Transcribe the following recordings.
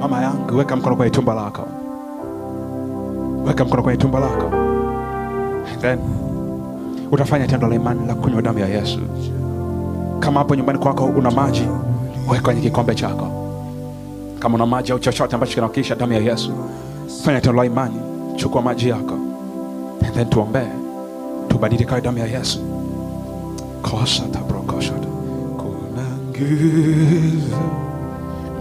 mama yangu weka mkono kwenye tumbo lako. Weka mkono kwenye tumbo lako. Then utafanya tendo la imani la kunywa damu ya yesu. Kama hapo nyumbani kwako una maji weka kwenye kikombe chako. Kama una maji au chochote ambacho kinawakilisha damu ya yesu fanya tendo la imani chukua maji yako. And then tuombee tubadilikawe damu ya yesu. Koshata bro kuna nguvu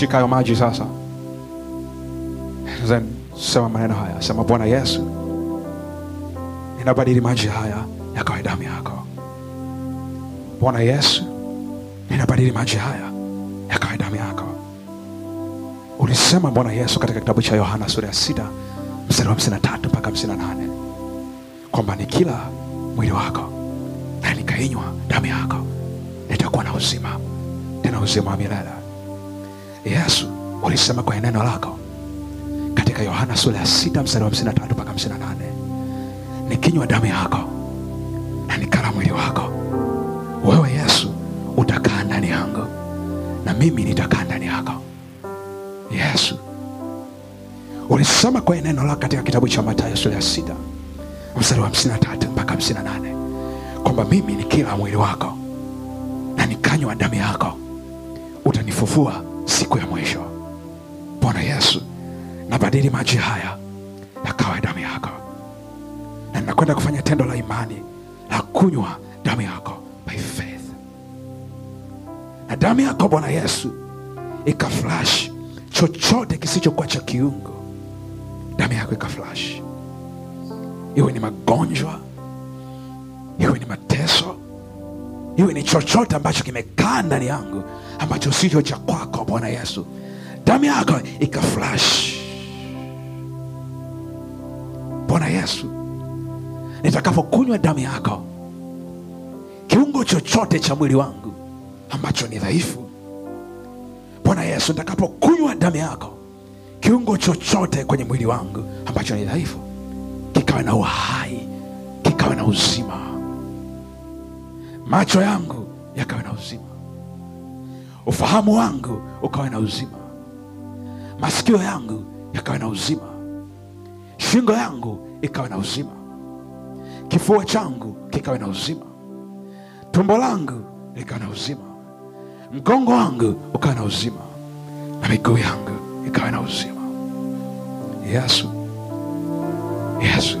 shika hayo maji sasa then sema maneno haya sema bwana yesu. Ninabadili maji haya yakawe damu yako bwana yesu. Ninabadili maji haya yakawe damu yako ulisema bwana yesu katika kitabu cha yohana sura ya sita mstari wa hamsini tatu mpaka hamsini na nane. Kwamba ni kila mwili wako na nikainywa damu yako. Nitakuwa na uzima tena uzima wa milele yesu ulisema kwenye neno lako katika yohana sura ya sita mstari wa 53 mpaka 58 nikinywa damu yako na nikala mwili wako wewe yesu utakaa ndani yangu na mimi nitakaa ndani yako. Yesu ulisema kwenye neno lako katika kitabu cha matayo sura ya sita mstari wa 53 mpaka 58 kwamba mimi nikila mwili wako na nikanywa damu yako utanifufua siku ya mwisho. Bwana yesu nabadili maji haya yakawa damu yako. Na ninakwenda kufanya tendo la imani la kunywa damu yako by faith. Na damu yako bwana yesu ikaflash chochote kisichokuwa cha kiungo damu yako ikaflash. Iwe ni magonjwa iwe ni mateso iwe ni chochote ambacho kimekaa ndani yangu ambacho sicho cha kwako bwana yesu. Damu yako ikaflash bwana yesu nitakapokunywa damu yako kiungo chochote cha mwili wangu ambacho ni dhaifu bwana yesu nitakapokunywa damu yako kiungo chochote kwenye mwili wangu ambacho ni dhaifu kikawe na uhai kikawe na uzima macho yangu yakawe na uzima. Ufahamu wangu ukawe na uzima. Masikio yangu yakawe na uzima. Shingo yangu ikawe na uzima. Kifua changu kikawe na uzima. Tumbo langu likawe na uzima. Mgongo wangu ukawe na uzima. Na miguu yangu ikawe na uzima. Yesu. Yesu.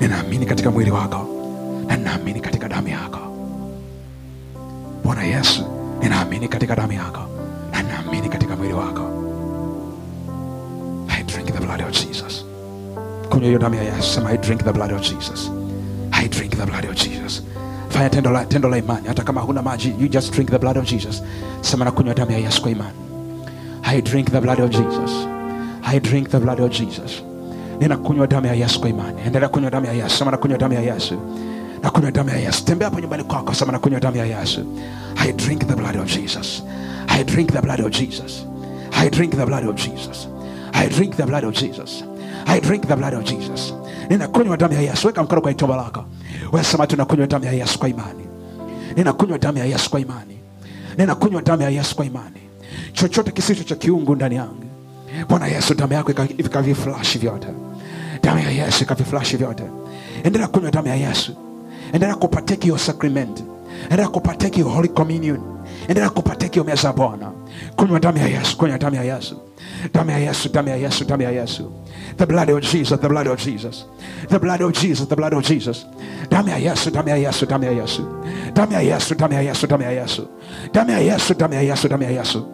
Ninaamini katika mwili wako na ninaamini katika damu yako bwana yesu ninaamini katika damu yako na ninaamini katika mwili wako. I drink the blood of jesus. Kunywa hiyo damu ya yesu sema i drink the blood of jesus. I drink the blood of jesus. Fanya tendo la, tendo la imani. Hata kama huna maji you just drink the blood of jesus. Sema na kunywa damu ya yesu kwa imani. I drink the blood of jesus. I drink the blood of jesus. Ninakunywa damu ya yesu kwa imani. Endelea kunywa damu ya yesu. Sema nakunywa damu ya yesu nakunywa damu ya yesu. Tembea hapo nyumbani kwako sema nakunywa damu ya yesu. I drink the blood of jesus. I drink the blood of jesus. I drink the blood of jesus. I drink the blood of jesus. I drink the blood of jesus. Ninakunywa damu ya yesu. Weka mkono kwa tumbo lako. Wesema tunakunywa damu ya yesu kwa imani. Ninakunywa damu ya yesu kwa imani. Ninakunywa damu ya yesu kwa imani. Chochote kisicho cha kiungu ndani yangu. Bwana yesu damu yako ika- ikaviflashi vyote. Damu ya yesu ikaviflashi vyote. Endelea kunywa damu ya yesu endelea kupateki hiyo sakramenti, endelea kupateki holy communion endelea kupateki hiyo meza ya bwana kunywa damu ya yesu kunywa damu ya yesu damu ya yesu damu ya yesu damu ya yesu the blood of jesus the blood of jesus the blood of jesus the blood of jesus damu ya yesu damu ya yesu damu ya yesu damu ya yesu damu ya yesu damu ya yesu damu ya yesu damu ya yesu damu ya yesu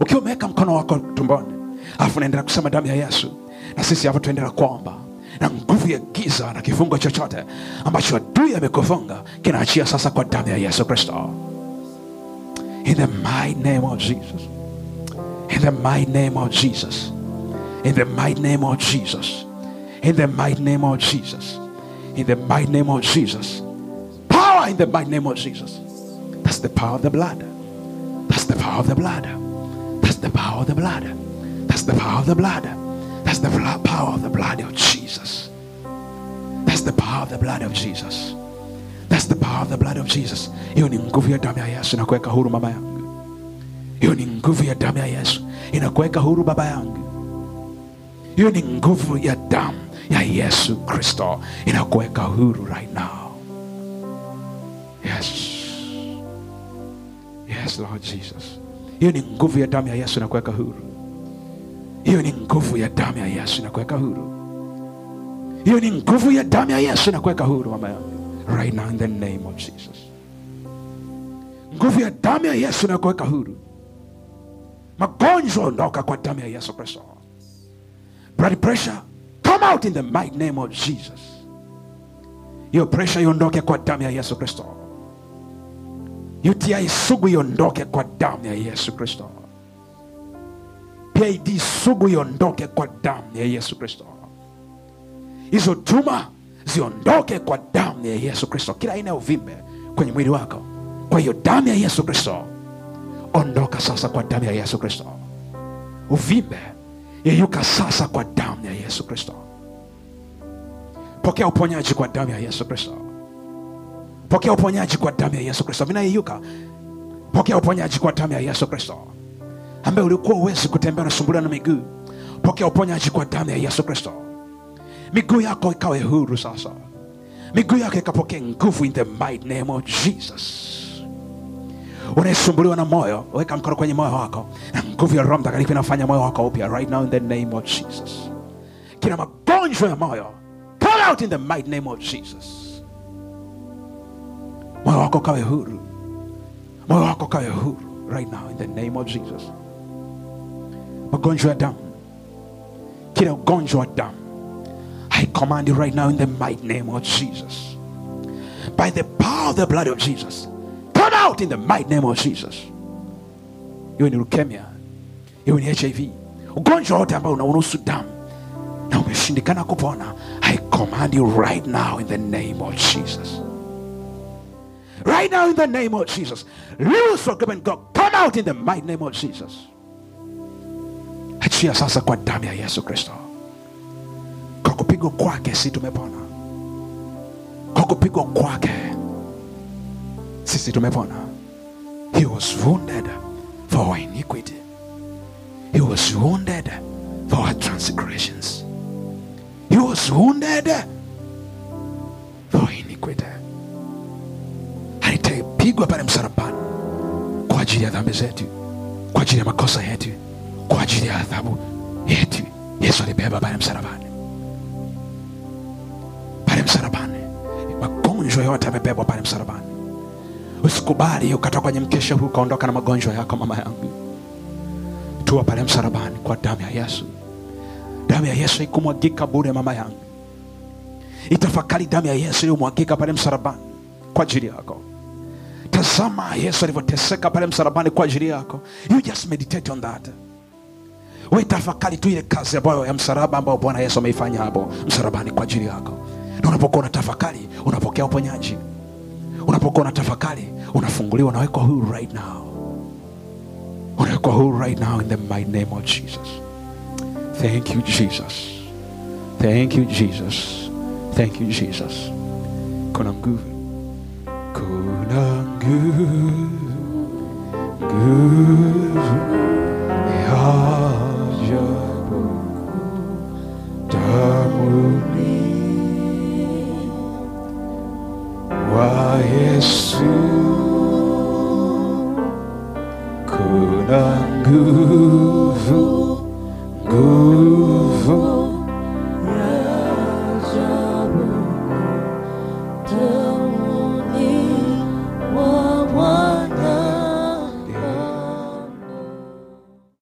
ukiwa umeweka mkono wako tumboni afu naendelea kusema damu ya yesu na sisi hapo tuendelea kuomba na nguvu ya giza na kifungo chochote ambacho adui amekufunga kinaachia sasa kwa damu ya yesu kristo. In the mighty name of jesus. In the mighty name of jesus. In the mighty name of jesus. In the mighty name of jesus. In the mighty name of jesus. Power in the mighty name of jesus. That's the power of the blood. That's the power of the blood. That's the power of the blood. That's the power of the blood that's the power of the blood of jesus. That's the power of the blood of jesus. That's the power of the blood of jesus. Hiyo ni nguvu ya damu ya yesu. Inakuweka huru mama yangu. Hiyo ni nguvu ya damu ya yesu. Inakuweka huru baba yangu. Hiyo ni nguvu ya damu ya yesu kristo. Inakuweka huru right now. Yes. Yes lord jesus. Hiyo ni nguvu ya damu ya yesu. Inakuweka huru hiyo ni nguvu ya damu ya yesu inakuweka huru. Hiyo ni nguvu ya damu ya yesu inakuweka huru mama yangu. Right now in the name of jesus. Nguvu ya damu ya yesu inakuweka huru. Magonjwa ondoka kwa damu ya yesu kristo. Blood pressure come out in the mighty name of jesus. Hiyo pressure iondoke kwa damu ya yesu kristo. Uti sugu iondoke kwa damu ya yesu kristo pid sugu iondoke kwa damu ya yesu kristo. Hizo tuma ziondoke kwa damu ya yesu kristo. Kila aina ya uvimbe kwenye mwili wako. Kwa hiyo damu ya yesu kristo ondoka sasa kwa damu ya yesu kristo. Uvimbe yeyuka sasa kwa damu ya yesu kristo. Pokea uponyaji kwa damu ya yesu kristo. Pokea uponyaji kwa damu ya yesu kristo. Vinayeyuka pokea uponyaji kwa damu ya yesu kristo ambaye ulikuwa uwezi kutembea unasumbuliwa na miguu pokea uponyaji kwa damu ya yesu kristo. Miguu yako ikawe huru sasa. Miguu yako ikapokea nguvu in the mighty name of jesus. Unayesumbuliwa na moyo weka mkono kwenye moyo wako na nguvu ya roho mtakatifu inafanya moyo wako upya right now in the name of jesus. Kila magonjwa ya moyo come out in the mighty name of jesus. Moyo wako kawe huru. Moyo wako kawe huru right now in the name of jesus magonjwa ya damu kila ugonjwa wa damu I command you right now in the mighty name of Jesus. By the power of the blood of Jesus. Come out in the mighty name of Jesus. Iwe ni leukemia, iwe ni HIV, ugonjwa wote ambao unahusu damu na umeshindikana kupona, I command you right now in the name of Jesus. Right now in the name of Jesus. Loose your grip and go. Come out in the mighty name of Jesus. Achia sasa kwa damu ya Yesu Kristo. Kwa kupigwa kwake si tumepona. Kwa kupigwa kwake sisi tumepona. He was wounded for our iniquity. He was wounded for our transgressions. He was wounded for our iniquity. Alitapigwa pale msalabani kwa ajili ya dhambi zetu kwa ajili ya makosa yetu kwa ajili ya adhabu yetu. Yesu alibeba pale msalabani. Pale msalabani. Magonjwa yote yamebebwa pale msalabani. Usikubali ukatoka kwenye mkesha huu ukaondoka na magonjwa yako mama yangu. Tua pale msalabani kwa damu ya yesu. Damu ya yesu ikumwagika bure mama yangu. Itafakari damu ya yesu iliyomwagika pale msalabani kwa ajili yako. Tazama yesu alivyoteseka pale msalabani kwa ajili yako. You just meditate on that we tafakari tu ile kazi ambayo ya msalaba ambao bwana yesu ameifanya hapo msalabani kwa ajili yako. Na unapokuwa unatafakari unapokea uponyaji. Unapokuwa unatafakari unafunguliwa unawekwa huru right now. Unawekwa huru right now in the name of jesus. Thank you jesus. Thank you jesus. Thank you jesus. Kuna nguvu. Kuna nguvu. Nguvu Yesu kuna nguvu nguvu